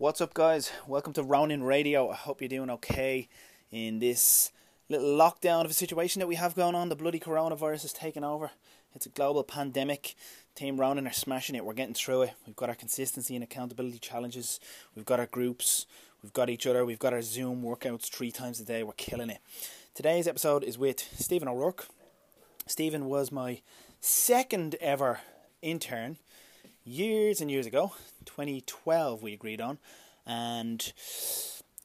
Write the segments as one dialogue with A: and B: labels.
A: What's up, guys? Welcome to Ronin Radio. I hope you're doing okay in this little lockdown of a situation that we have going on. The bloody coronavirus is taking over. It's a global pandemic. Team Ronin are smashing it. We're getting through it. We've got our consistency and accountability challenges. We've got our groups. We've got each other. We've got our Zoom workouts three times a day. We're killing it. Today's episode is with Stephen O'Rourke. Stephen was my second ever intern years and years ago. 2012 we agreed on. And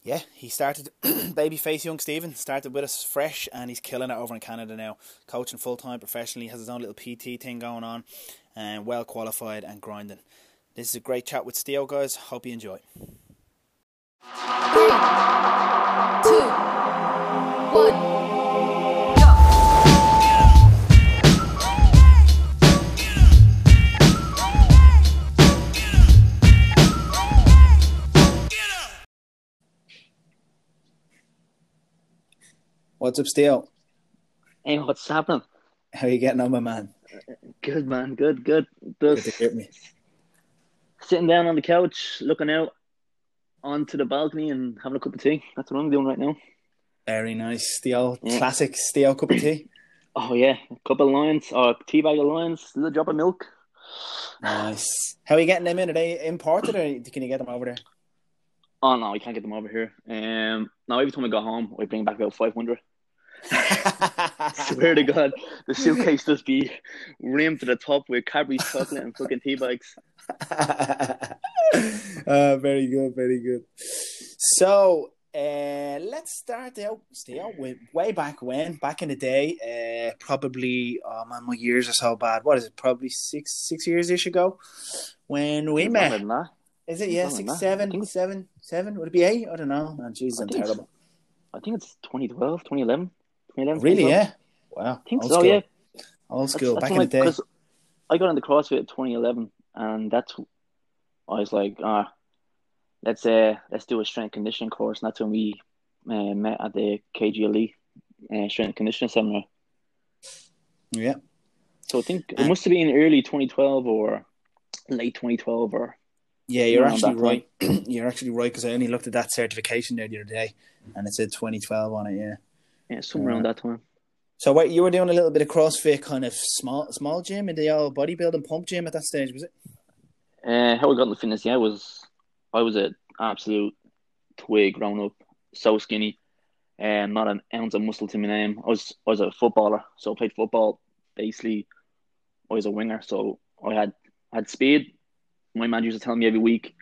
A: yeah, he started babyface young Stephen started with us fresh, and he's killing it over in Canada now, coaching full time professionally. Has his own little PT thing going on, and well qualified and grinding. This is a great chat with Steel, guys. Hope you enjoy.
B: Three, two, one.
A: What's up, Steel?
C: Hey, what's happening?
A: How you getting on, my man?
C: Good, man. Good, good.
A: Good to hear me.
C: sitting down on the couch, looking out onto the balcony and having a cup of tea. That's what I'm doing right now.
A: Very nice. Steel,
C: Yeah.
A: classic Steel cup of tea.
C: Oh, yeah. A couple of Lyons, or a tea bag of Lyons, a little drop of milk.
A: Nice. How are you getting them in? Are they imported, or can you get them over there?
C: Oh, no, I can't get them over here. Um, Now, every time I go home, I bring back about 500. Swear to God, the suitcase just be rimmed to the top with Cadbury's chocolate and fucking tea bags.
A: uh, very good, very good. So, uh, let's start out, Steel, with way back when, back in the day, uh, probably, oh man, my years are so bad. What is it? Probably six, six years ish ago when we met. Is it? Yeah, six,
C: than that. I
A: seven,
C: think-
A: seven, seven. Would it be eight? I don't know. Man, Jesus,
C: I
A: I'm
C: it's-
A: terrible.
C: I think it's 2012, 2011. 2011
A: Really?
C: 2012.
A: Yeah. Wow.
C: I think
A: Old
C: so,
A: school.
C: yeah.
A: Old school.
C: that's
A: back in the
C: I-
A: day.
C: I got into CrossFit in 2011, and that's I was like, ah, let's uh, let's do a strength conditioning course, and that's when we uh, met at the KG Elite uh, strength conditioning seminar.
A: Yeah.
C: So I think it must have been early 2012 or late 2012 or
A: Yeah, you're actually right. you're actually right because I only looked at that certification there the other day, and it said 2012 on it. Yeah.
C: Yeah, somewhere around that time.
A: So what you were doing a little bit of CrossFit, kind of small small gym in the old bodybuilding pump gym at that stage, was it?
C: Uh, how I got into fitness, yeah, was I was an absolute twig grown up, so skinny, and not an ounce of muscle to my name. I was I was a footballer, so I played football. Basically, I was a winger, so I had had speed. My man used to tell me every week,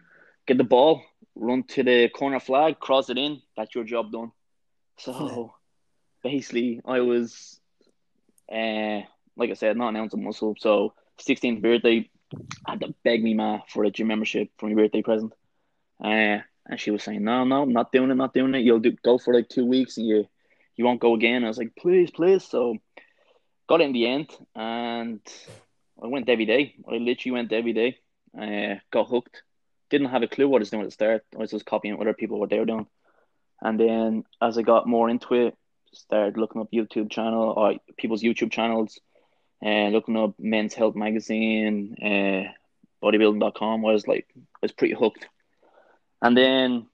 C: get the ball, run to the corner flag, cross it in. That's your job done. So basically, I was, uh, like I said, not an ounce of muscle. So 16th birthday, I had to beg me ma for a gym membership for my birthday present. Uh, and she was saying, no, no, I'm not doing it, not doing it. You'll do go for like two weeks and you you won't go again. I was like, please, please. So got in the end and I went every day. I literally went every day. Uh, got hooked. Didn't have a clue what I was doing at the start. I was just copying what other people what they were doing. And then as I got more into it, started looking up YouTube channel or people's YouTube channels and looking up Men's Health Magazine, uh, bodybuilding.com. Was like, I was pretty hooked. And then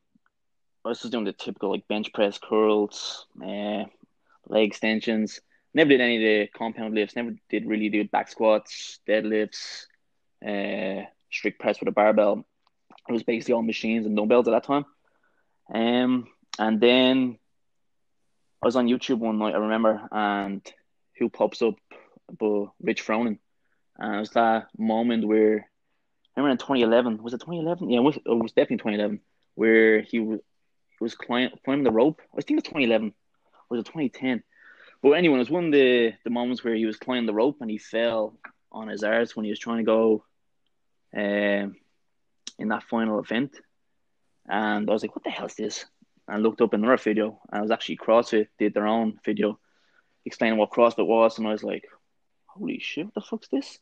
C: I was just doing the typical like bench press, curls, uh, leg extensions. Never did any of the compound lifts. Never did really do back squats, deadlifts, uh, strict press with a barbell. It was basically all machines and dumbbells at that time. Um, and then I was on YouTube one night, I remember, and who pops up but Rich Froning. And it was that moment where I remember in 2011, was it 2011? Yeah, it was, it was definitely 2011, where he was, was climbing, climbing the rope. I think it was 2011, or was it 2010? But anyway, it was one of the, the moments where he was climbing the rope and he fell on his arse when he was trying to go um, in that final event. And I was like, what the hell is this? And looked up another video, and it was actually CrossFit did their own video explaining what CrossFit was, and I was like, holy shit, what the fuck's this?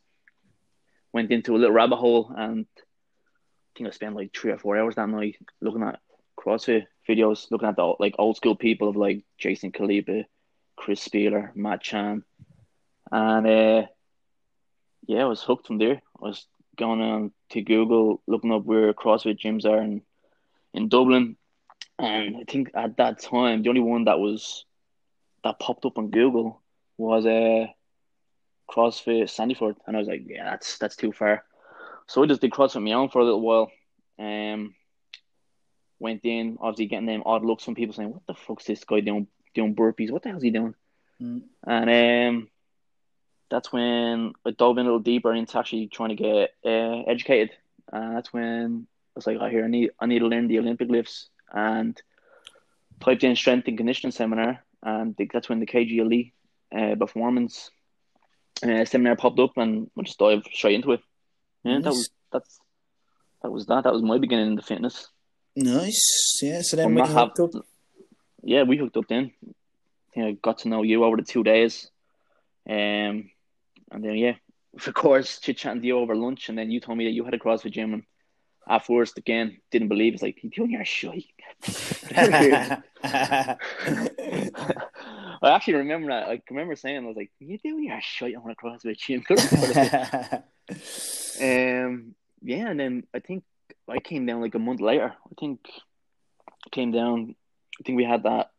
C: Went into a little rabbit hole, and I think I spent like three or four hours that night looking at CrossFit videos, looking at the like old school people of like Jason Khalipa, Chris Spealler, Matt Chan, and uh, yeah, I was hooked from there. I was going on to Google, looking up where CrossFit gyms are, and in Dublin, and I think at that time the only one that was that popped up on Google was a uh, CrossFit Sandyford, and I was like, yeah, that's that's too far. So I just did CrossFit my own for a little while. Um, went in, obviously getting them odd looks from people saying, "What the fuck's this guy doing? Doing burpees? What the hell's he doing?"
A: Mm.
C: And um, that's when I dove in a little deeper into actually trying to get uh, educated. And that's when I was like, "I hear I need I need to learn the Olympic lifts." And typed in strength and conditioning seminar, and that's when the KG Elite uh, performance uh, seminar popped up, and I just dive straight into it. Yeah, that was that's that was that. That was my beginning in the fitness.
A: Nice. Yeah. So then we hooked up.
C: Yeah, we hooked up then. Yeah, got to know you over the two days. Um, and then, yeah, of course, chit chatting to you over lunch. And then you told me that you had a CrossFit gym. And at first, again, didn't believe. It's like, you doing your shit. I actually remember that. I remember saying, I was like, you doing your shit on a CrossFit gym. um, yeah, and then I think I came down like a month later. I think I came down. I think we had that.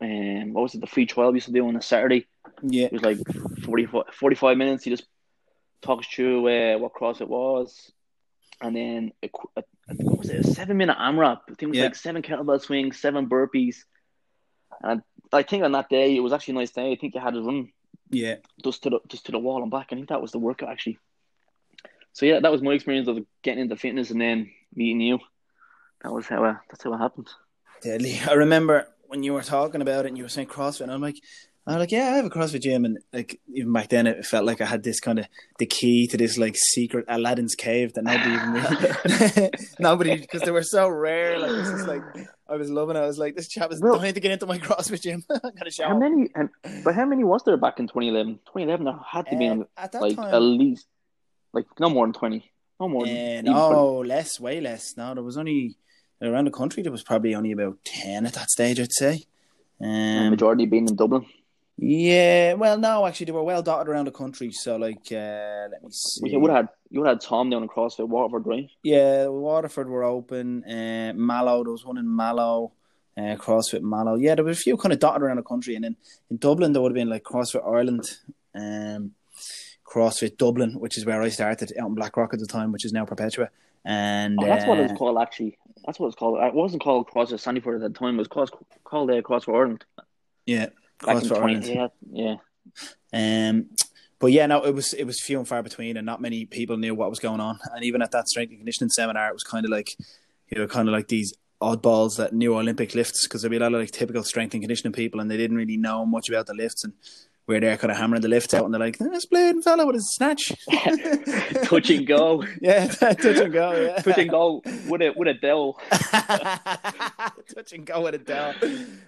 C: Um, what was it? The free trial we used to do on a Saturday.
A: yeah.
C: It was like 45, 45 minutes. He just talks through uh, what CrossFit was, and then a, a, what was it? A seven minute AMRAP. I think it was
A: Yeah.
C: like seven kettlebell swings, seven burpees, and I think on that day it was actually a nice day. I think you had to run
A: Yeah.
C: just to the just to the wall and back. I think that was the workout actually. So yeah, that was my experience of getting into fitness and then meeting you. That was how uh, that's how it happened.
A: Deadly. I remember when you were talking about it and you were saying CrossFit, and I'm like, I'm like, yeah, I have a CrossFit gym, and like even back then, it felt like I had this kind of the key to this like secret Aladdin's cave that nobody even really, nobody because they were so rare. Like was just like I was loving it. I was like, this chap is
C: Bro.
A: dying to get into my CrossFit gym. I gotta show
C: How many? And, but how many was there back in 2011? 2011 there had to be
A: Um, at that
C: like
A: time,
C: at least like no more than 20. No more than
A: Uh, no, less, way less. No, there was only around the country. There was probably only about ten at that stage, I'd say.
C: 20. And
A: Um,
C: majority being in Dublin.
A: Yeah, well, no, actually, they were well dotted around the country. So, like, uh, let me see.
C: You would have had you would have had Tom down in CrossFit Waterford, right?
A: Yeah, Waterford were open. Uh, Mallow, there was one in Mallow. Uh, CrossFit Mallow. Yeah, there were a few kind of dotted around the country, and then in Dublin there would have been like CrossFit Ireland, um, CrossFit Dublin, which is where I started out in Blackrock at the time, which is now Perpetua. And
C: Oh, that's what it
A: uh,
C: was called actually. That's what it's called. It wasn't called CrossFit Sandyford at that time. It was called called uh, CrossFit Ireland.
A: yeah,
C: Back in
A: CrossFit
C: 20, yeah, yeah.
A: Um, but yeah, no, it was it was few and far between, and not many people knew what was going on. And even at that strength and conditioning seminar, it was kind of like you know, kind of like these oddballs that knew Olympic lifts because there'd be a lot of like typical strength and conditioning people, and they didn't really know much about the lifts, and we're there kind of hammering the lifts out, and they're like, "This bleeding fella with his snatch,
C: Touch and go,
A: yeah, touch and go, yeah,
C: touch and go with a with a dell.
A: touch and go with a down.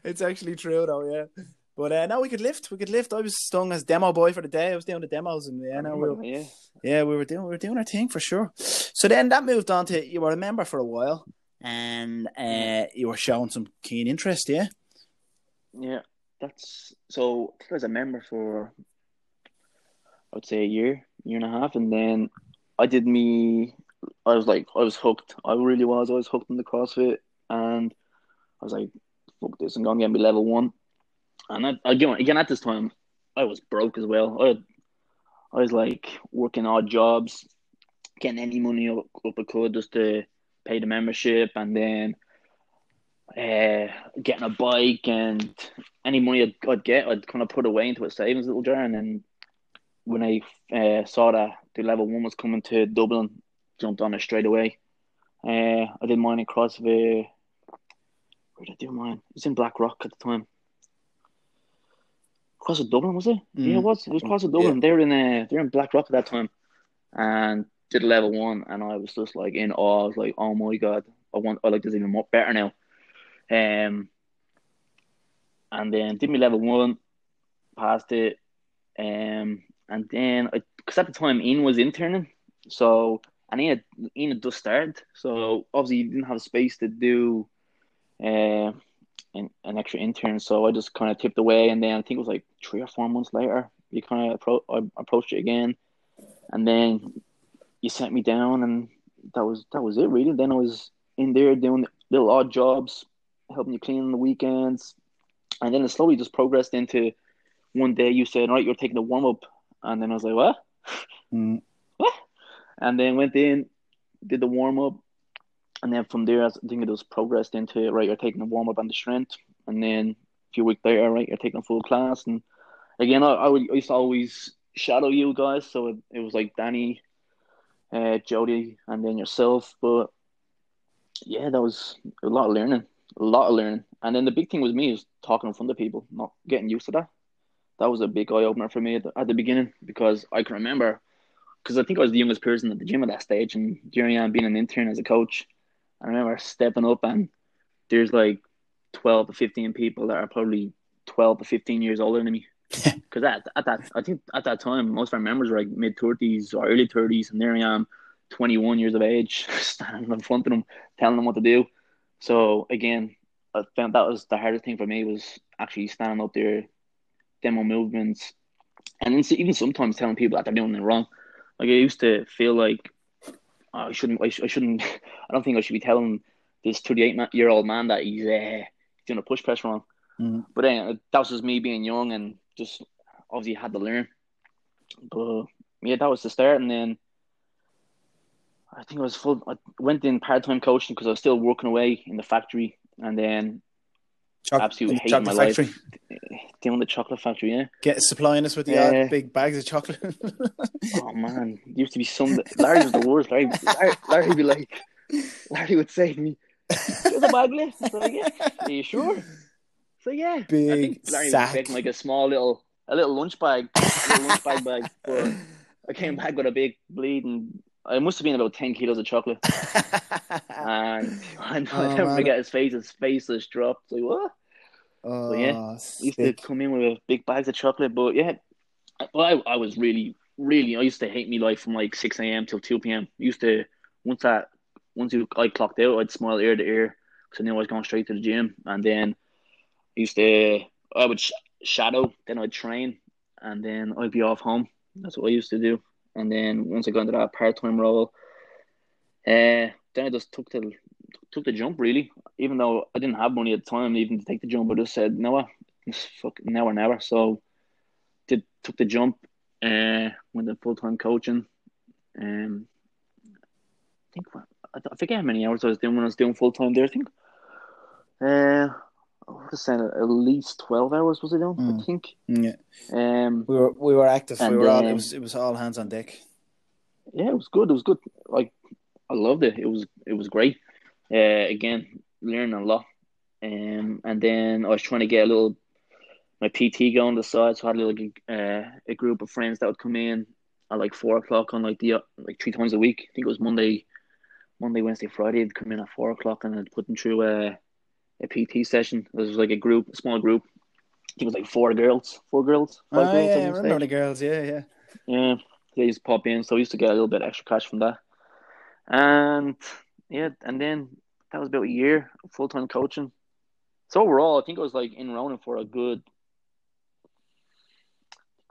A: It's actually true though, yeah. But uh, no, we could lift. We could lift. I was stung as demo boy for the day. I was doing the demos, and yeah, no, we were,
C: yeah.
A: yeah, we were doing we were doing our thing for sure. So then that moved on to you were a member for a while, and uh, you were showing some keen interest, yeah.
C: Yeah, that's so. I think I was a member for, I would say a year, year and a half, and then I did me. I was like, I was hooked. I really was. I was hooked in the CrossFit, and I was like, "Fuck this! I'm gonna get me level one." And I, again, again at this time, I was broke as well. I, I was like working odd jobs, getting any money up, up I could just to pay the membership, and then uh, getting a bike and any money I'd, I'd get, I'd kind of put away into a savings little jar. And then when I uh, saw that the level one was coming to Dublin, jumped on it straight away. Uh, I did mine in CrossFit. Where did I do mine? It was in Blackrock at the time. CrossFit Dublin was it?
A: Mm.
C: Yeah, it was. It was CrossFit Dublin. They're in uh, they're in Blackrock at that time, and did level one, and I was just like in awe. I was like, oh my god, I want, I like this even more better now. Um, and then did me level one, passed it, um, and then because at the time Ian was interning, so and Ian had, Ian had just started, so obviously he didn't have space to do, uh, an, an extra intern, so I just kind of tipped away, and then I think it was like three or four months later, you kind of appro- I approached it again, and then you sent me down, and that was that was it really. Then I was in there doing little odd jobs, helping you clean on the weekends, and then it slowly just progressed into one day you said, "Right, you're taking a warm up," and then I was like, "What?
A: Mm.
C: what?" And then went in, did the warm up, and then from there, I think it just progressed into right, you're taking a warm up and the strength, and then a few weeks later, right, you're taking a full class, and again, I, I, would, I used to always shadow you guys, so it, it was like Danny, uh, Jody, and then yourself, but yeah, that was a lot of learning, a lot of learning, and then the big thing was me is talking in front of people, not getting used to that. That was a big eye opener for me at the, at the beginning because I can remember because I think I was the youngest person at the gym at that stage, and I am being an intern as a coach. I remember stepping up, and there's like twelve to fifteen people that are probably twelve to fifteen years older than me. Because at, at that, I think at that time, most of our members were like mid thirties or early thirties, and there I am, twenty one years of age, standing in front of them, telling them what to do. So again, I found that was the hardest thing for me was actually standing up there, demo movements, and even sometimes telling people that they're doing it wrong. Like I used to feel like I shouldn't, I, sh- I shouldn't, I don't think I should be telling this 38 year old man that he's uh, doing a push press wrong.
A: Mm.
C: But then that was just me being young and just obviously had to learn. But yeah, that was the start, and then I think I was full. I went in part time coaching because I was still working away in the factory, and then
A: Choc-
C: absolutely
A: the
C: hating my
A: chocolate factory.
C: life doing the chocolate factory. Yeah.
A: Get supplying us with the
C: Yeah.
A: odd big bags of chocolate.
C: Oh man, there used to be some. Larry was the worst. Larry, Larry, Larry would be like, Larry would say to me, "There's a bag left." I was like, "Yeah, are you sure?" So yeah, I
A: Big
C: think Larry
A: sack.
C: was like a small little, a little lunch bag, little lunch bag bag. But I came back with a big bleeding. It must have been about ten kilos of chocolate, and I
A: Oh,
C: never
A: man.
C: forget his face. His face just dropped. Like what?
A: Oh,
C: yeah, used to come in with big bags of chocolate, but yeah, well, I, I was really, really, I used to hate me life from like six a.m. till two p.m. Used to once that once you I clocked out, I'd smile ear to ear because I knew I was going straight to the gym, and then I used to I would sh- shadow, then I'd train, and then I'd be off home. That's what I used to do, and then once I got into that part time role, uh, then I just took the took the jump really. Even though I didn't have money at the time, even to take the jump, I just said, "No, it's fuck now or never." So, did took the jump, uh, went to full time coaching. Um, I think I I forget how many hours I was doing when I was doing full time there. I think, uh, I would have said at least twelve hours was I doing?
A: Mm.
C: I think.
A: Yeah,
C: Um,
A: we were we were active.
C: And
A: we were all, it was it was all hands on deck.
C: yeah, it was good. It was good. Like I loved it. It was it was great. Uh, again, learning a lot. Um, and then I was trying to get a little my PT going on the side, so I had a little uh, a group of friends that would come in at like four o'clock on like the like three times a week. I think it was Monday, Monday, Wednesday, Friday. They'd come in at four o'clock and I'd put them through a a PT session. It was like a group, a small group. I think it was like four girls, four girls,
A: Oh
C: five girls.
A: yeah, I remember
C: stage.
A: the girls. Yeah, yeah.
C: Yeah, they used to pop in, so I used to get a little bit extra cash from that. And yeah, and then that was about a year full time coaching. So overall, I think I was like in Ronin for a good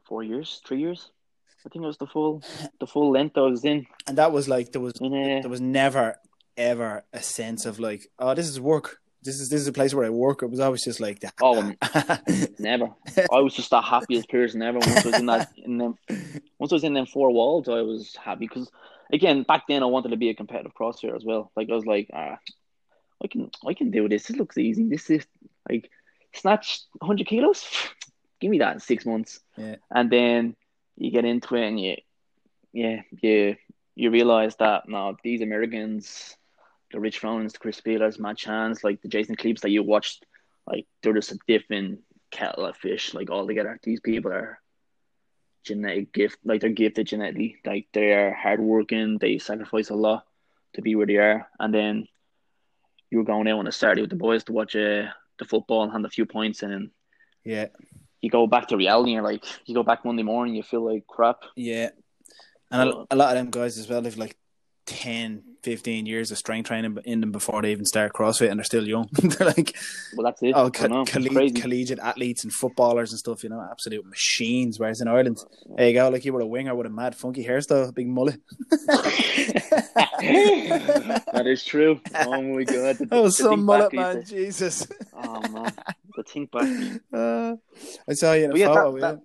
C: four years, three years. I think it was the full the full length I was in.
A: And that was like there was
C: in uh,
A: there was never ever a sense of like, oh, this is work. This is this is a place where I work. It was always just like that.
C: oh, never. I was just the happiest person ever. Once I was in that in them, once I was in them four walls, I was happy because again back then I wanted to be a competitive crossfitter as well. Like I was like, ah, I can I can do this. This looks easy. This is like snatch hundred kilos. Give me that in six months.
A: Yeah.
C: And then you get into it and you, yeah, you you realize that no, these Americans, the Rich Froning's, the Chris Speallers, Matt Chance, like the Jason Cleaves that you watched, like they're just a different kettle of fish. Like all together, these people are genetic gift. Like they're gifted genetically. Like they are hardworking. They sacrifice a lot to be where they are. And then you were going out on a Saturday with the boys to watch uh, the football and hand a few points, and then
A: yeah,
C: you go back to reality. And you're like, you go back Monday morning, you feel like crap.
A: yeah. And a, a lot of them guys as well have like 10, 15 years of strength training in them before they even start CrossFit and they're still young. they're like,
C: Well, that's it.
A: oh, co- collegiate, collegiate athletes and footballers and stuff, you know, absolute machines. Whereas in Ireland, there you go, like you were a winger with a mad funky hairstyle, big mullet.
C: that is true. Oh my god. The-
A: Oh,
C: the
A: some mullet, man, Jesus.
C: Oh man, the think back.
A: Uh, I saw you in a
C: yeah,
A: photo,
C: that,
A: yeah.
C: that,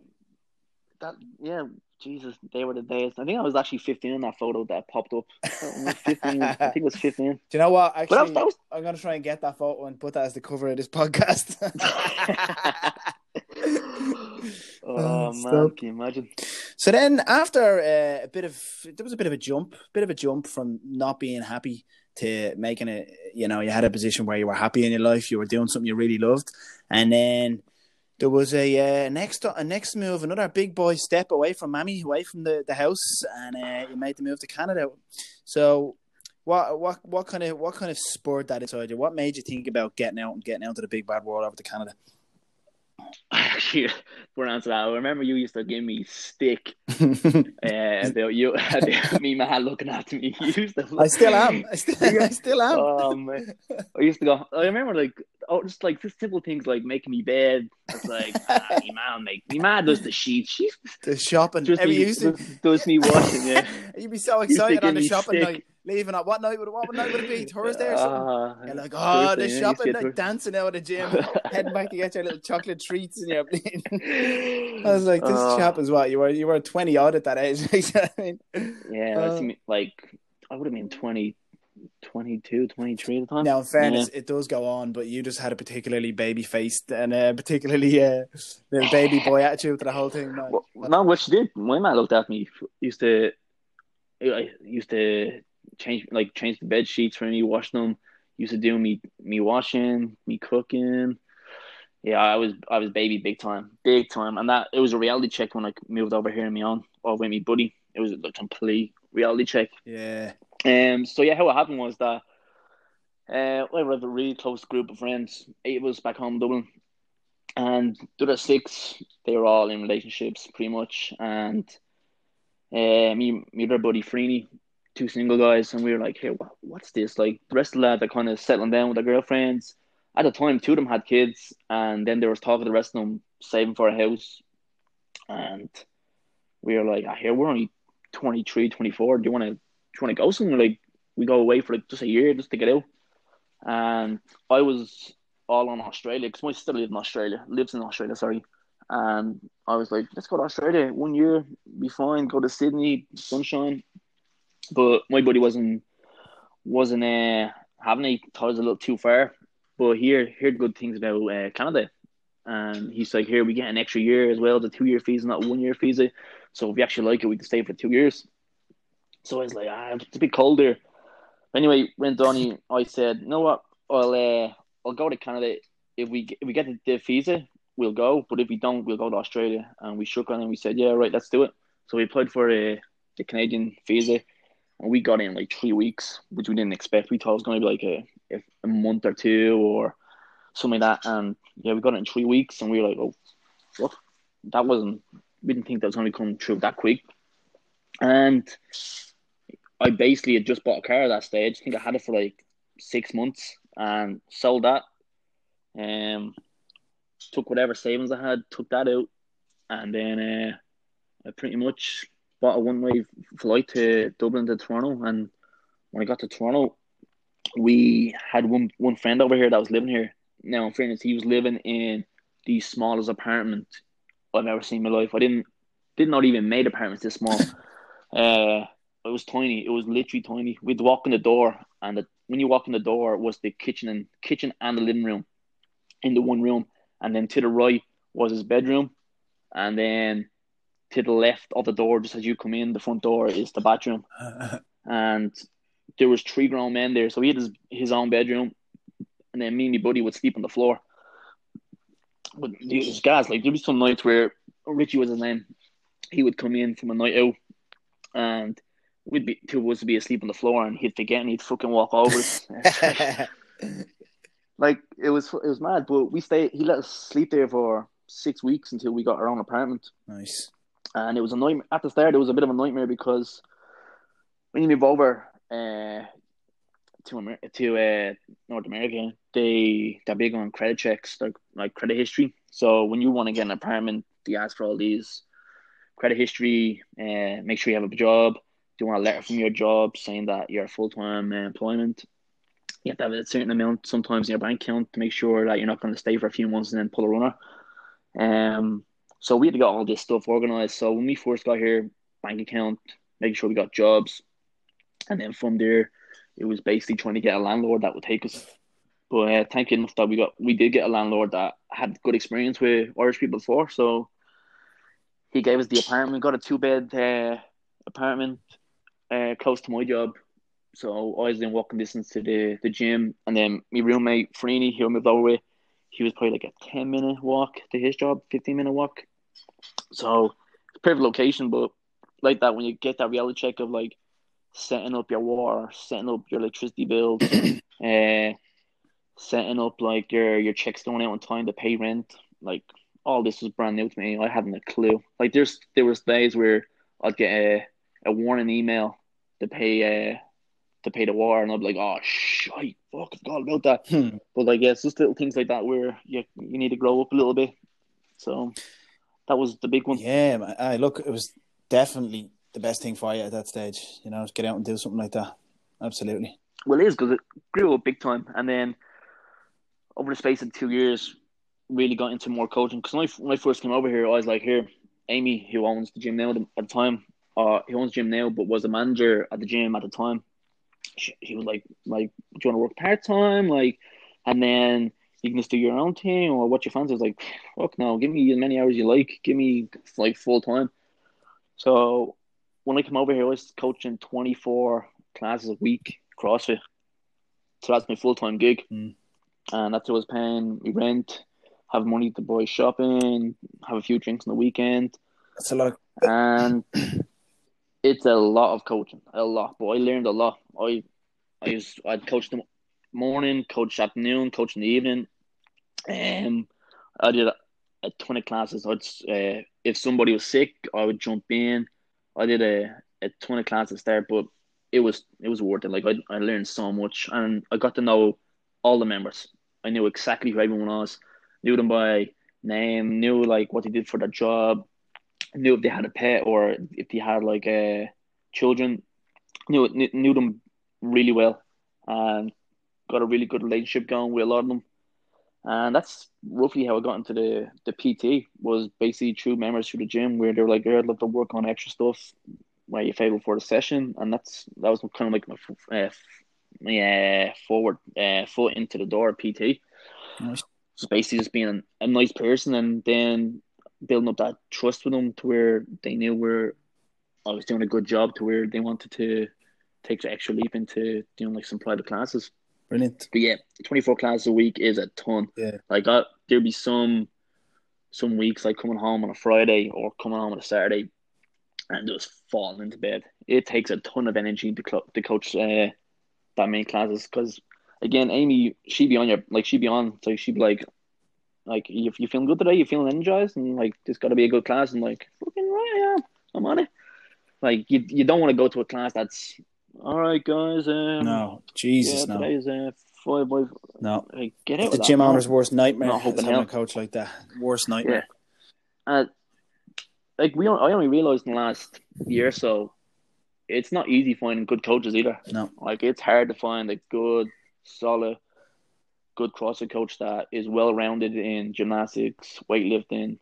C: that, yeah, Jesus, they were the days. I think I was actually 15 in that photo that popped up. I 15, I think it was 15.
A: Do you know what?
C: But that was,
A: Actually,
C: that was
A: I'm going to try and get that photo and put that as the cover of this podcast.
C: oh man,
A: Stop.
C: can you imagine?
A: So then, after uh, a bit of there was a bit of a jump, bit of a jump from not being happy to making it. You know, you had a position where you were happy in your life, you were doing something you really loved, and then there was a uh, next a next move, another big boy step away from Mammy, away from the, the house, and uh, made the move to Canada. So. What what what kind of what kind of spurred that inside you? What made you think about getting out and getting out to the big bad world over to Canada?
C: I actually, for answer that, I remember you used to give me stick. Uh, about you, me man looking after me. You used to.
A: I still am. I still, I still am.
C: Man, I used to go. I remember like oh, just like just simple things like making me bed. It's like ah, me man make me man does the sheets. She
A: the shopping.
C: just me,
A: used to,
C: does, does me washing. Yeah.
A: you'd be so excited on the shopping
C: stick.
A: night, leaving at what night would what night would it be? Thursday or something?
C: Ah,
A: You're like, oh, the
C: Thursday, yeah,
A: shopping night, dancing out of the gym, heading back to get your little chocolate treats and your. I was like, this
C: Oh.
A: chap is what you were. You were twenty odd at that age. You I mean?
C: Yeah,
A: Uh,
C: like I would have been 20, 22, 23 at the time.
A: Now, in fairness, it does go on, but you just had a particularly baby faced and a particularly uh, baby boy attitude to the whole thing. man.
C: Well, no, what she did, my man looked at me. Used to, I used to change like change the bed sheets for me, wash them. Used to do me me washing, me cooking. Yeah, I was I was baby big time, big time, and that it was a reality check when I moved over here and me on or with me buddy. It was a complete reality check.
A: Yeah.
C: Um. So yeah, how it happened was that uh, we have a really close group of friends. Eight of us back home in Dublin, and the other six they were all in relationships pretty much. And uh, me, me other buddy Freeney, two single guys, and we were like, "Hey, what, what's this?" Like the rest of the lads are kind of settling down with their girlfriends. At the time, two of them had kids, and then there was talk of the rest of them saving for a house. And we were like, ah, "Here, we're only 23, 24. Do you want to?" do you want to go somewhere? Like, we go away for like just a year just to get out. And I was all on Australia because my sister lives in Australia, lives in Australia, sorry. And I was like, let's go to Australia. One year, be fine. Go to Sydney, sunshine. But my buddy wasn't wasn't uh, having it. Thought it was a little too far. But here, heard good things about uh, Canada. And he's like, here we get an extra year as well. The two year visa, not one year visa. So if you actually like it, we can stay for two years. So I was like, ah, it's a bit cold there. Anyway, went on. he- I said, you know what? I'll uh, I'll go to Canada. If we if we get the, the visa, we'll go. But if we don't, we'll go to Australia. And we shook on and we said, yeah, right, let's do it. So we applied for uh, the Canadian visa, and we got in like three weeks, which we didn't expect. We thought it was going to be like a a month or two or something like that. And yeah, we got it in three weeks, and we were like, oh, what? That wasn't. We didn't think that was going to come true that quick. And I basically had just bought a car at that stage. I think I had it for like six months and sold that. Um, took whatever savings I had, took that out, and then uh, I pretty much bought a one-way flight to Dublin to Toronto. And when I got to Toronto, we had one one friend over here that was living here. Now, in fairness, he was living in the smallest apartment I've ever seen in my life. I didn't did not even made apartments this small. Uh, it was tiny. It was literally tiny. We'd walk in the door, and the, when you walk in the door was the kitchen and kitchen and the living room in the one room, and then to the right was his bedroom, and then to the left of the door, just as you come in, the front door is the bathroom, and there was three grown men there. So he had his, his own bedroom, and then me and my buddy would sleep on the floor. But these guys, like there'd be some nights where Richie was his name. He would come in from a night out, and we'd be two of us would be asleep on the floor, and he'd forget, and he'd fucking walk over us. like it was, it was mad. But we stayed. He let us sleep there for six weeks until we got our own apartment,
A: nice.
C: And it was a nightmare. At the start, it was a bit of a nightmare because when you move over, uh, to Amer- to uh, North America, they they're big on credit checks, like like credit history. So when you want to get an apartment, they ask for all these credit history. Uh, make sure you have a job. Do you want a letter from your job saying that you're full time employment? You have to have a certain amount sometimes in your bank account to make sure that you're not going to stay for a few months and then pull a runner. Um, so we had to get all this stuff organized. So when we first got here, bank account, making sure we got jobs, and then from there, it was basically trying to get a landlord that would take us. But uh, thank you enough that we got we did get a landlord that had good experience with Irish people before. So he gave us the apartment. We got a two bed uh, apartment uh, close to my job. So I was in walking distance to the, the gym, and then my roommate Freeney, he moved over with. He was probably like a ten minute walk to his job, fifteen minute walk. So it's a perfect location, but like that when you get that reality check of like setting up your water, setting up your electricity bills, uh, setting up like your your checks going out on time to pay rent, like all this was brand new to me. I hadn't a clue. Like there's there was days where I'd get a, a warning email to pay uh to pay the water, and I'd be like, oh shit, fuck, I forgot about that.
A: Hmm.
C: But like, yeah, it's just little things like that where you you need to grow up a little bit. So that was the big one.
A: Yeah, man. Aye, look, it was definitely the best thing for you at that stage. You know, get out and do something like that. Absolutely.
C: Well, it is because it grew up big time, and then over the space of two years, really got into more coaching. Because when I, when I first came over here, I was like, here, Amy, who owns the gym now at the time, uh, he owns the gym now, but was the manager at the gym at the time. She, he was like, like, do you want to work part time, like, and then you can just do your own thing or what your fans I was like, fuck no, give me as many hours you like, give me like full time. So when I came over here, I was coaching twenty four classes a week, CrossFit. So that's my full time gig.
A: Mm.
C: And that's what I was paying me rent, have money to buy shopping, have a few drinks on the weekend.
A: That's a lot of
C: And it's a lot of coaching, a lot. But I learned a lot. I I used I'd coach the morning, coach afternoon, coach in the evening. Um I did a, a ton of classes. I'd uh, if somebody was sick, I would jump in. I did a, a ton of classes there, but it was it was worth it. Like I I learned so much, and I got to know all the members. I knew exactly who everyone was, knew them by name, knew like what they did for their job, knew if they had a pet or if they had like uh, children, knew knew, knew them really well, and got a really good relationship going with a lot of them. And that's roughly how I got into the, the PT was basically through members through the gym where they were like, yeah, I'd love to work on extra stuff where you fail for the session. And that's that was kind of like my uh, yeah, forward uh, foot into the door PT.
A: Nice.
C: So basically just being a, a nice person and then building up that trust with them to where they knew where I was doing a good job to where they wanted to take the extra leap into doing like some private classes.
A: Brilliant.
C: But yeah, twenty four classes a week is a ton.
A: Yeah.
C: Like I, there'd be some some weeks like coming home on a Friday or coming home on a Saturday and just falling into bed. It takes a ton of energy to cl- to coach uh, that many classes because again, Amy, she'd be on your like she'd be on so she'd be like like if you feeling good today, you feeling energized and like there's gotta be a good class and like fucking right, yeah, I'm on it. Like you you don't want to go to a class that's all right, guys. Um,
A: No,
C: yeah,
A: Jesus, no,
C: today's uh, five by
A: no.
C: like get out.
A: The
C: that,
A: gym
C: man.
A: owner's worst nightmare
C: Not hoping
A: having a coach like that. Worst nightmare.
C: Uh, like we, I only realized in the last year or so, it's not easy finding good coaches either.
A: No.
C: Like it's hard to find a good, solid, good CrossFit coach that is well rounded in gymnastics, weightlifting,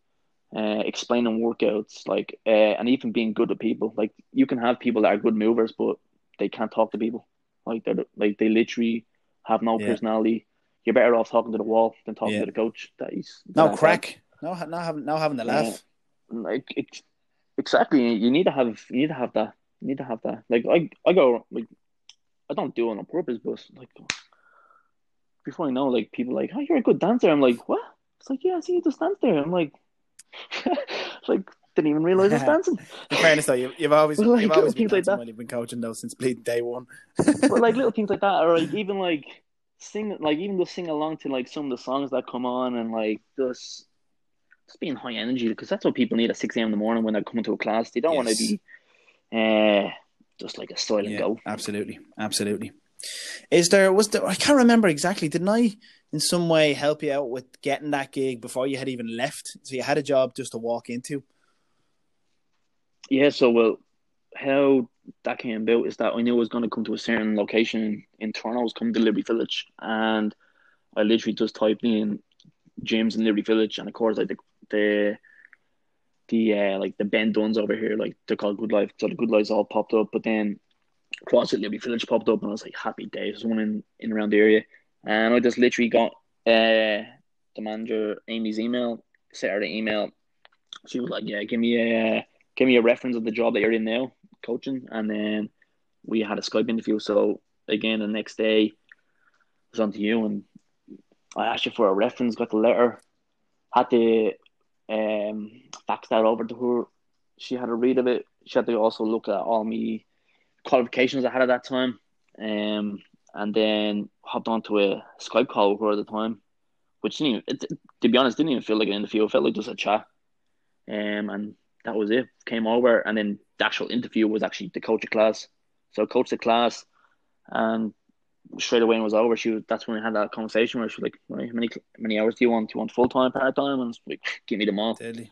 C: uh, explaining workouts, like, uh, and even being good to people. Like you can have people that are good movers, but they can't talk to people. Like they're like they literally have no
A: Yeah.
C: personality. You're better off talking to the wall than talking
A: Yeah.
C: to the coach. That is
A: No crack. No, no having, no having the
C: Yeah.
A: laugh.
C: like it, exactly you need to have you need to have that you need to have that like I I go like I don't do it on purpose but like before I know like people like oh you're a good dancer I'm like what it's like yeah I see you just dance there I'm like like didn't even realize I was dancing
A: In fairness, though, you, you've always
C: like,
A: you've always been
C: like that.
A: when you've been coaching though since day one.
C: but like little things like that or like even like sing like even just sing along to like some of the songs that come on and like just just being high energy because that's what people need at six a.m. in the morning when they're coming to a class. They don't want to be uh just like a silent
A: Yeah,
C: go.
A: absolutely, absolutely. Is there was there? I can't remember exactly. Didn't I in some way help you out with getting that gig before you had even left? So you had a job just to walk into.
C: Yeah, so well, how that came about is that I knew I was going to come to a certain location in Toronto. Was coming to Liberty Village, and I literally just typed in gyms in Liberty Village, and of course, like the the the uh, like the Ben Dunnes over here, like they're called Good Life. So the Good Lives all popped up, but then CrossFit Liberty Village popped up, and I was like, happy days. There's one in, in around the area, and I just literally got uh, the manager Amy's email, sent her the email. She was like, yeah, give me a give me a reference of the job that you're in now, coaching, and then we had a Skype interview. So again, the next day it was on to you, and I asked you for a reference, got the letter, had to um, fax that over to her. She had a read of it. She had to also look at all my qualifications I had at that time, um, and then hopped onto a Skype call with her at the time, which didn't even, it, to be honest, didn't even feel like an interview. It felt like just a chat, um, and that was it. Came over, and then the actual interview was actually the coach of class. So coach coached the class, and straight away when it was over, she was, that's when we had that conversation where she was like, how many many hours do you want? Do you want full time, part time? And like, give me them all.
A: Deadly.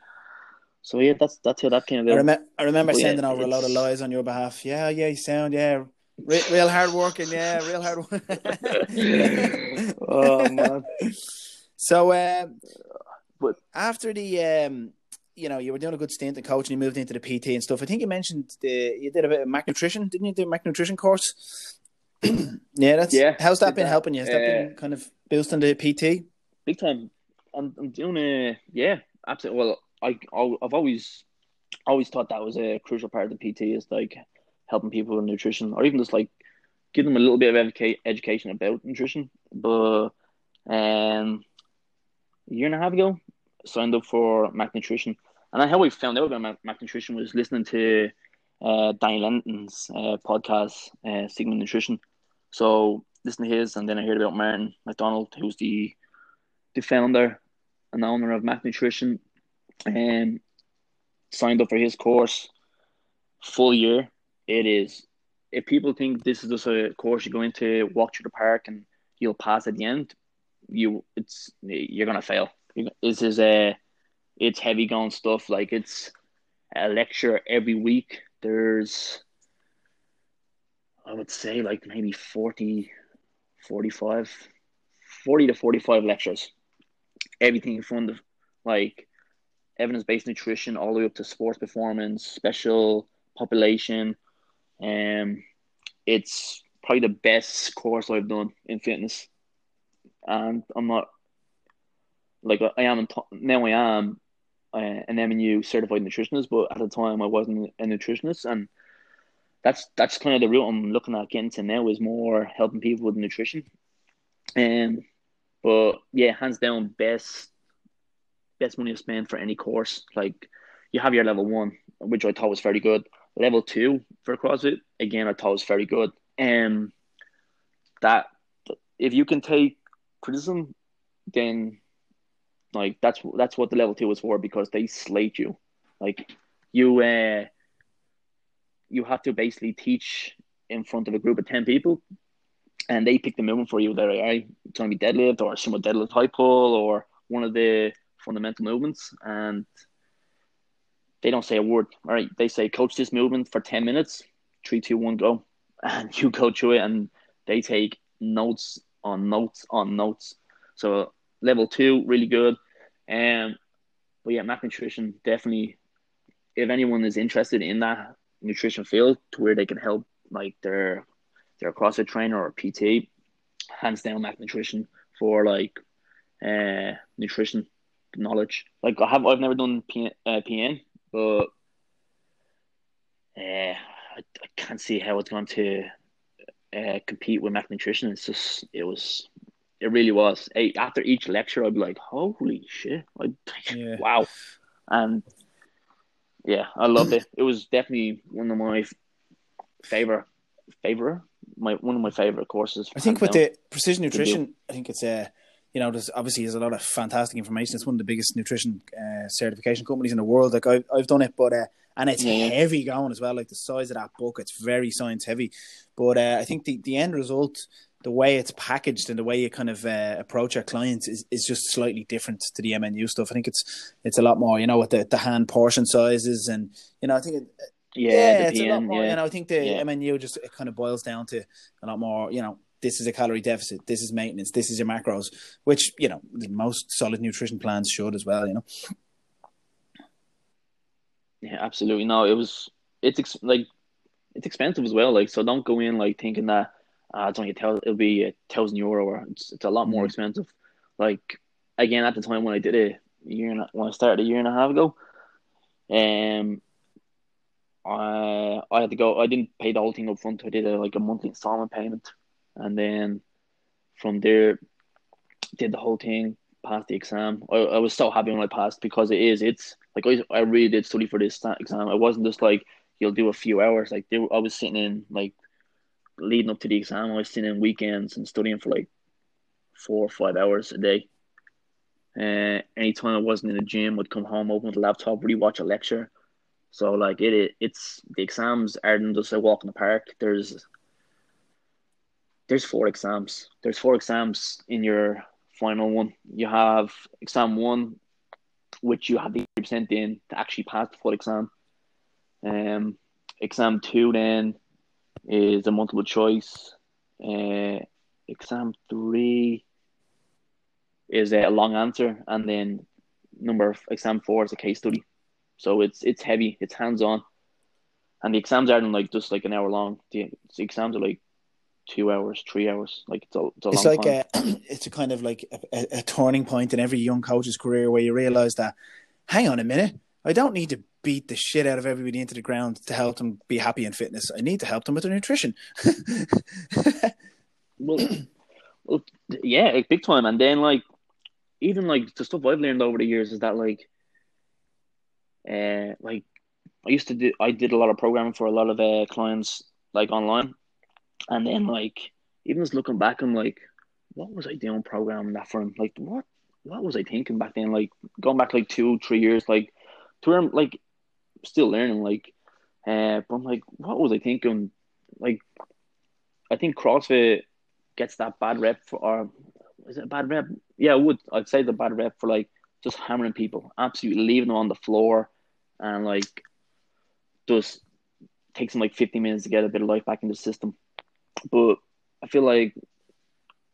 C: So yeah, that's that's how that came about.
A: I, rem- I remember
C: But yeah,
A: sending over a lot of
C: it's-
A: lies on your behalf. Yeah, yeah, you sound yeah, Re- real hard working. Yeah, real hard work.
C: oh man.
A: So, um,
C: But-
A: after the, um, you know, you were doing a good stint in coaching, you moved into the PT and stuff. I think you mentioned the you did a bit of Mac nutrition, didn't you? Do a Mac nutrition course. yeah, that's
C: Yeah,
A: How's that been
C: that.
A: helping you? Has that been
C: Uh,
A: kind of boosting the PT?
C: big time. I'm, I'm doing a yeah, absolutely. Well, I I've always always thought that was a crucial part of the PT is like helping people with nutrition, or even just like give them a little bit of educa- education about nutrition. But um, a year and a half ago, signed up for Mac Nutrition, and how I found out about Mac, Mac Nutrition was listening to uh, Danny Lennon's uh, podcast, uh, Nutrition. So listen to his, and then I heard about Martin McDonald, who's the the founder and owner of Mac Nutrition, and signed up for his course. Full year, it is. If people think this is just a course you go into, walk through the park, and you'll pass at the end, you it's you're gonna fail. This is a it's heavy going stuff. Like it's a lecture every week. There's I would say like maybe 40, 45, 40 to 45 lectures. Everything from the like evidence based nutrition all the way up to sports performance, special population. Um, it's probably the best course I've done in fitness. And I'm not like I am in now. I am uh, an MNU certified nutritionist, but at the time I wasn't a nutritionist, and that's that's kind of the route I'm looking at getting to now is more helping people with nutrition. Um, but yeah, hands down, best best money to spend for any course. Like you have your level one, which I thought was very good. Level two for CrossFit, again, I thought was very good. Um, that if you can take criticism, then like that's that's what the level two is for because they slate you. Like you, uh, you have to basically teach in front of a group of ten people, and they pick the movement for you. All right, it's going to be deadlift or sumo deadlift high pull or one of the fundamental movements, and they don't say a word. All right, they say coach this movement for ten minutes, three, two, one, go, and you go through it, and they take notes on notes on notes. So level two, really good. Um, but yeah, Mac Nutrition definitely. If anyone is interested in that nutrition field, to where they can help like their their CrossFit trainer or PT, hands down Mac Nutrition for like uh nutrition knowledge. Like I have, I've never done P, uh, PN, but uh, I, I can't see how it's going to uh, compete with Mac Nutrition. It's just it was it really was. After each lecture, I'd be like, "Holy shit! Like,
A: Yeah.
C: wow!" And yeah, I loved it. It was definitely one of my favorite favorite my one of my favorite courses.
A: I think with
C: down.
A: the precision nutrition, I think it's uh, you know, there's obviously there's a lot of fantastic information. It's one of the biggest nutrition uh, certification companies in the world. Like I've, I've done it, but uh, and it's
C: yeah.
A: heavy going as well. Like the size of that book, it's very science heavy. But uh, I think the, the end result, the way it's packaged and the way you kind of uh, approach our clients is, is just slightly different to the MNU stuff. I think it's it's a lot more, you know, with the, the hand portion sizes and you know, I think it,
C: Yeah,
A: it's
C: the
A: a lot more.
C: yeah.
A: You know, I think the
C: Yeah.
A: MNU just it kind of boils down to a lot more. You know, this is a calorie deficit. This is maintenance. This is your macros, which you know most solid nutrition plans should as well. You know,
C: Yeah, absolutely. No, it was it's ex- like it's expensive as well. Like, so don't go in like thinking that uh, it's only a thousand, it'll be a thousand euro or it's it's a lot more
A: Mhm.
C: expensive. Like again, at the time when I did it, a year and a, when I started a year and a half ago, um, I I had to go. I didn't pay the whole thing up front. I did a, like a monthly installment payment, and then from there, did the whole thing. Passed the exam. I, I was so happy when I passed because it is. It's like I, I really did study for this exam. It wasn't just like you'll do a few hours. Like there, I was sitting in like leading up to the exam. I was sitting in weekends and studying for like four or five hours a day. Uh, anytime I wasn't in the gym, I'd come home, open the laptop, rewatch a lecture. So like it, it it's the exams aren't just a walk in the park. There's there's four exams. There's four exams in your final one. You have exam one, which you have the percent in to actually pass the full exam. Um, exam two then is a multiple choice. Uh, exam three is a long answer, and then number exam four is a case study. So it's it's heavy, it's hands on, and the exams aren't like just like an hour long. The, the exams are like two hours, three hours. Like it's a, it's a
A: it's
C: long
A: like
C: time.
A: a it's a kind of like a, a, a turning point in every young coach's career where you realize that, hang on a minute, I don't need to beat the shit out of everybody into the ground to help them be happy in fitness. I need to help them with their nutrition.
C: Well, well, yeah, like big time. And then like even like the stuff I've learned over the years is that like, uh, like I used to do, I did a lot of programming for a lot of uh, clients like online, and then like even just looking back, I'm like, what was I doing programming that for? Like what, what was I thinking back then? Like going back like two, three years, like to where I'm like still learning, like, uh, but I'm like, what was I thinking? Like, I think CrossFit gets that bad rep for, or is it a bad rep? Yeah, it would. I'd say the bad rep for like just hammering people, absolutely leaving them on the floor, and like just takes them like 15 minutes to get a bit of life back in the system. But I feel like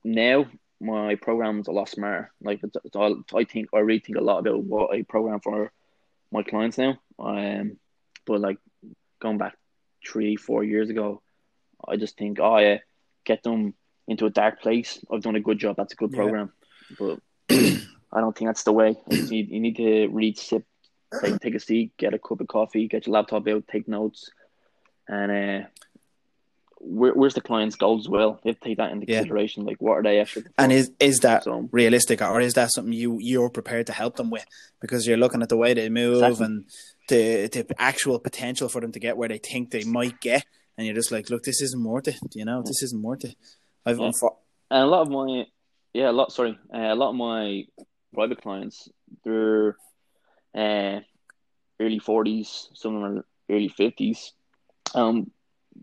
C: now my program's a lot smarter. Like it's, it's all, I think I really think a lot about what I program for my clients now. Um, but like going back three, four years ago, I just think, oh yeah, get them into a dark place. I've done a good job. That's a good
A: Yeah.
C: program. But I don't think that's the way. You need, you need to read, sip, take, take a seat, get a cup of coffee, get your laptop out, take notes, and uh, where, where's the client's goals as well? To take that into
A: Yeah.
C: consideration. Like, what are they actually?
A: And is is that
C: So-
A: realistic, or is that something you you're prepared to help them with because you're looking at the way they move
C: Exactly.
A: and the the actual potential for them to get where they think they might get, and you're just like, look, this isn't worth it. You know, this isn't worth it. I've
C: Yeah.
A: unfo-
C: And a lot of my, yeah, a lot. Sorry, uh, a lot of my private clients, they're uh, early forties, some of them are early fifties. Um,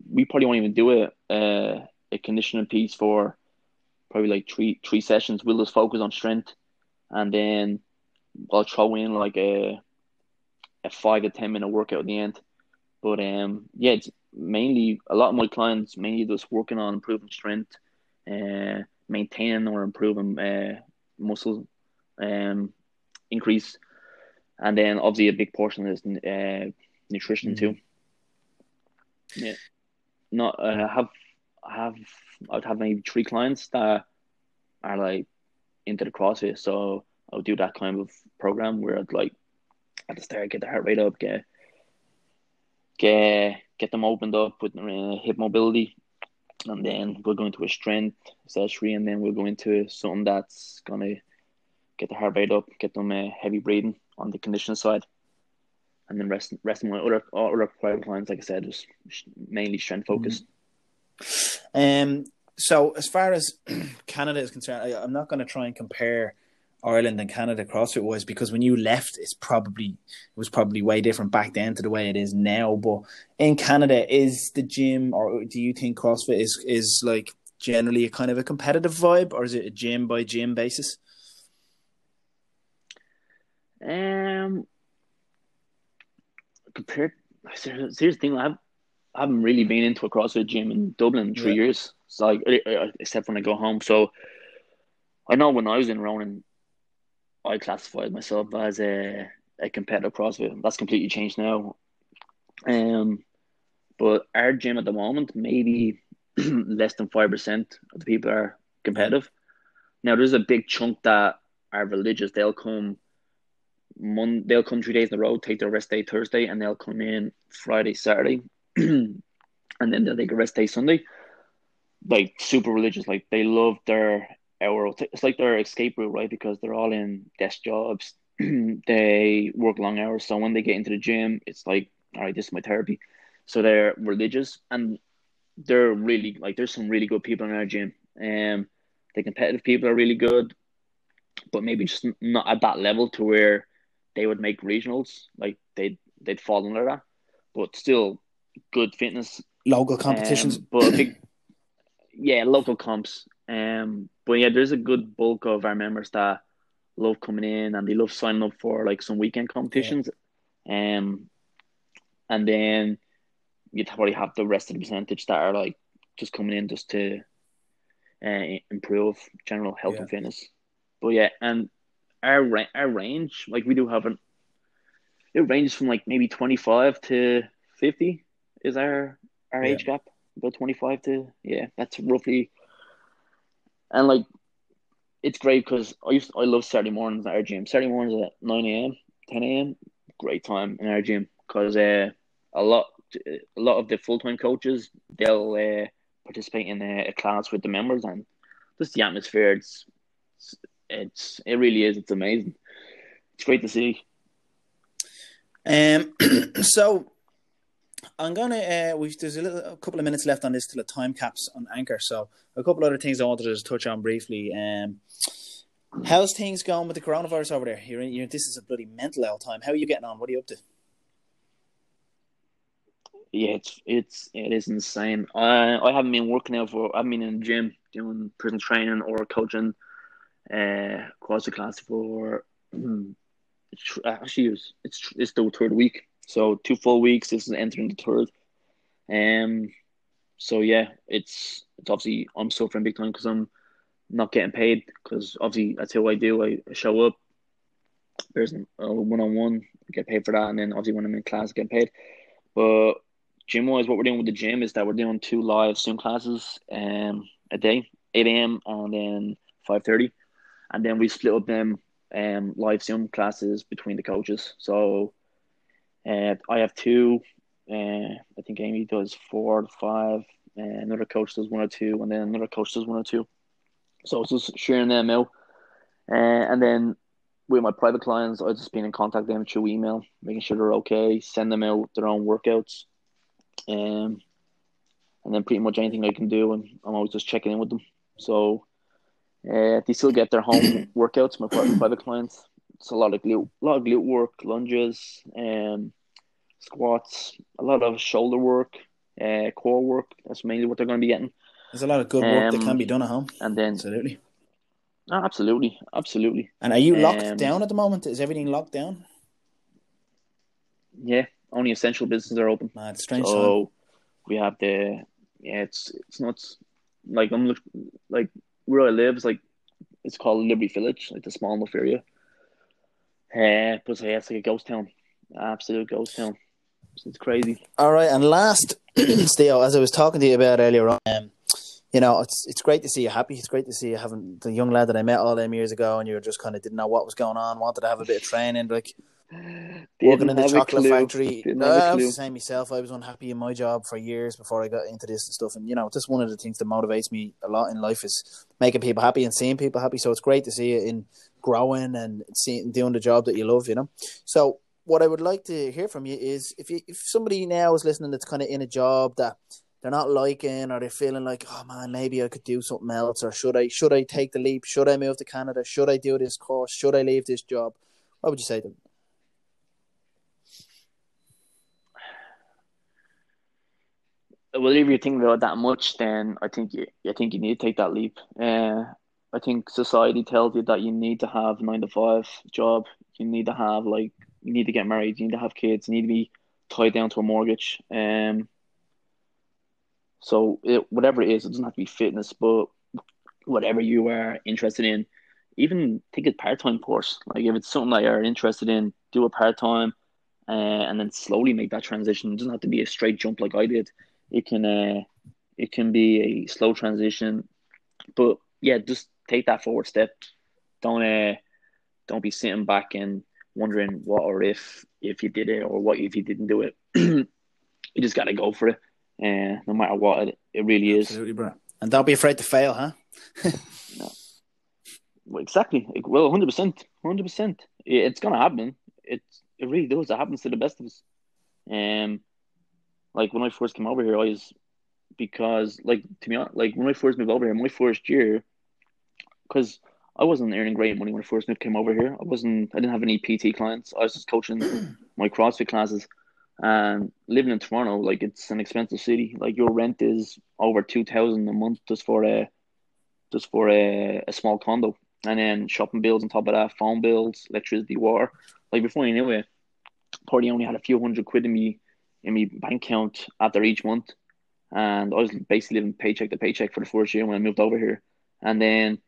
C: we probably won't even do a uh, a conditioning piece for probably like three three sessions. We'll just focus on strength, and then I'll throw in like a a five to ten minute workout at the end. But um, yeah, it's mainly a lot of my clients mainly just working on improving strength, uh, maintaining or improving uh, muscle um, increase, and then obviously a big portion is uh, nutrition too. Yeah, not uh, have have I'd have maybe three clients that are like into the CrossFit, so I'll do that kind of program where I'd like at the start get the heart rate up, get get get them opened up with uh, hip mobility, and then we'll go into a strength session, and then we'll go into something that's gonna get the heart rate up, get them uh, heavy breathing on the conditioning side, and then rest rest my other other private clients, like I said, was mainly strength focused.
A: Um, so as far as Canada is concerned, I, I'm not going to try and compare Ireland and Canada CrossFit was because when you left, it's probably it was probably way different back then to the way it is now. But in Canada, is the gym or do you think CrossFit is is like generally a kind of a competitive vibe, or is it a gym by gym basis?
C: Um, compared, here's the thing. I, have, I haven't really been into a CrossFit gym in Dublin in three
A: Yeah.
C: years. So like, except when I go home. So I know when I was in Ronin, I classified myself as a a competitive CrossFit. That's completely changed now. Um, but our gym at the moment, maybe less than five percent of the people are competitive. Now there's a big chunk that are religious. They'll come Mon they'll come three days in a row, take their rest day Thursday, and they'll come in Friday, Saturday, and then they'll take a rest day Sunday. Like super religious, like they love their hour. It's like their escape route, right? Because they're all in desk jobs. they work long hours, so when they get into the gym, it's like, all right, this is my therapy. So they're religious, and they're really like there's some really good people in our gym. Um, the competitive people are really good, but maybe just not at that level to where they would make regionals. Like they'd they'd fall under that, but still good fitness
A: Local competitions.
C: um, but big, yeah, local comps. Um, but yeah, there's a good bulk of our members that love coming in and they love signing up for like some weekend competitions. Um, and then you'd probably have the rest of the percentage that are like just coming in just to uh, improve general health
A: Yeah.
C: and fitness. But yeah, and our ra- our range, like we do have an, it ranges from like maybe twenty five to fifty is our our
A: Yeah.
C: age gap about 25 to yeah that's roughly and like it's great because I used to, I love Saturday mornings at our gym. Saturday mornings at 9 a.m 10 a.m great time in our gym because uh, a lot a lot of the full-time coaches they'll uh, participate in a, a class with the members and just the atmosphere it's it's it really is it's amazing. It's great to see.
A: Um, so I'm gonna. Uh, we've there's a little a couple of minutes left on this till the time caps on anchor. So a couple other things I wanted to touch on briefly. Um, how's things going with the coronavirus over there? You're, in, you're this is a bloody mental out time. How are you getting on? What are you up to?
C: Yeah, it's it's it is insane. I I haven't been working out for. I've been in the gym doing personal training or coaching, uh, CrossFit class for. Actually, it's it's the third week, so two full weeks. This is entering the third. Um, so yeah, it's it's obviously I'm suffering big time because I'm not getting paid because obviously that's how I do. I show up. There's a one on one, get paid for that, and then obviously when I'm in class, I get paid. But gym wise, what we're doing with the gym is that we're doing two live Zoom classes um a day, eight AM and then five thirty. And then we split up them um live Zoom classes between the coaches. So uh, I have two, uh, I think Amy does four to five, uh, another coach does one or two, and then another coach does one or two. So it's just sharing them out. Uh, and then with my private clients, I've just been in contact with them through email, making sure they're okay, send them out their own workouts. Um, and then pretty much anything I can do, and I'm always just checking in with them. So uh, they still get their home workouts, my private clients. It's a lot of glute, a lot of glute work, lunges, um, squats, a lot of shoulder work, uh, core work. That's mainly what they're going to be getting.
A: There's a lot of good work that
C: Um,
A: can be done at home.
C: And then,
A: Absolutely.
C: oh, absolutely, absolutely.
A: And are you locked
C: Um,
A: down at the moment? Is everything locked down?
C: Yeah, only essential businesses are open.
A: Mad, strange time.
C: So we have the yeah, it's it's not Like I'm like where I live is like it's called Liberty Village, like the small enough area. Uh, but yeah, it's like a ghost town, absolute ghost town. It's, it's crazy.
A: All right, and last, Theo, as I was talking to you about earlier on, um, you know, it's it's great to see you happy. It's great to see you having the young lad that I met all them years ago, and you were just kind of didn't know what was going on, wanted to have a bit of training, like working in the chocolate factory. No, I was the same myself. I was unhappy in my job for years before I got into this and stuff. And you know, just one of the things that motivates me a lot in life is making people happy and seeing people happy. So it's great to see you in growing and seeing doing the job that you love. You know, so what I would like to hear from you is if you, if somebody now is listening that's kind of in a job that they're not liking or they're feeling like, oh man, maybe I could do something else, or should I should I take the leap? Should I move to Canada? Should I do this course? Should I leave this job? What would you say to them?
C: Well, if you're thinking about that much, then I think you, I think you need to take that leap. Uh, I think society tells you that you need to have a nine to five job. You need to have like you need to get married. You need to have kids. You need to be tied down to a mortgage. Um. So it, whatever it is, it doesn't have to be fitness, but whatever you are interested in, even take a part time course. Like if it's something that you're interested in, do a part time, uh, and then slowly make that transition. It doesn't have to be a straight jump like I did it can uh, it can be a slow transition, but yeah, just take that forward step. Don't uh, don't be sitting back and wondering what or if if you did it or what if you didn't do it. you just got to go for it, uh, no matter what it, it really is.
A: Absolutely, bro. And don't be afraid to fail, huh?
C: no. Well, exactly. Well, hundred percent, hundred percent. It's gonna happen. It it really does. It happens to the best of us. Um, like when I first came over here, I was because like to be honest, like when I first moved over here, my first year, because I wasn't earning great money when I first moved came over here. I wasn't. I didn't have any PT clients. I was just coaching my CrossFit classes, and living in Toronto, like it's an expensive city. Like your rent is over two thousand a month just for a, just for a, a small condo, and then shopping bills on top of that, phone bills, electricity, water. Like before you knew it, probably only had a few hundred quid in me in my bank account after each month. And I was basically living paycheck to paycheck for the first year when I moved over here. And then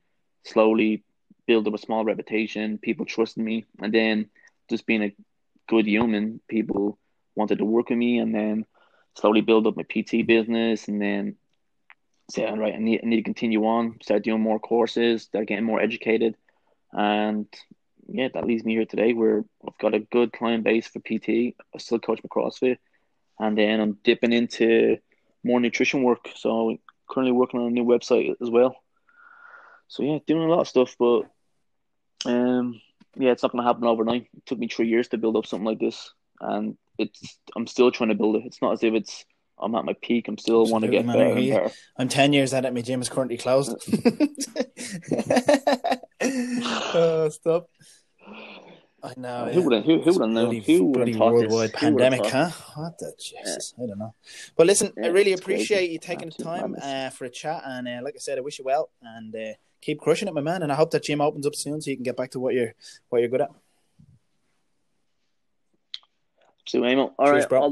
C: slowly build up a small reputation, people trusting me. And then just being a good human, people wanted to work with me. And then slowly build up my PT business. And then say, all right, I need, I need to continue on, start doing more courses, start getting more educated. And yeah, that leads me here today where I've got a good client base for PT. I still coach my CrossFit and then I'm dipping into more nutrition work. So currently working on a new website as well. So yeah, doing a lot of stuff, but um, yeah, it's not going to happen overnight. It took me three years to build up something like this, and it's I'm still trying to build it. It's not as if it's I'm at my peak. I'm still want to get better, and better.
A: I'm ten years out at it. My gym is currently closed. oh, stop. I know.
C: Who would have? Who, who would have known? Who would have
A: worldwide this? pandemic? Huh? What the Jesus? Yeah. I don't know. But listen, yeah, I really appreciate crazy. you taking the time uh, for a chat, and uh, like I said, I wish you well, and uh, keep crushing it, my man. And I hope that gym opens up soon, so you can get back to what you're what you're good at.
C: So, Amo, all Cheers, right, bro.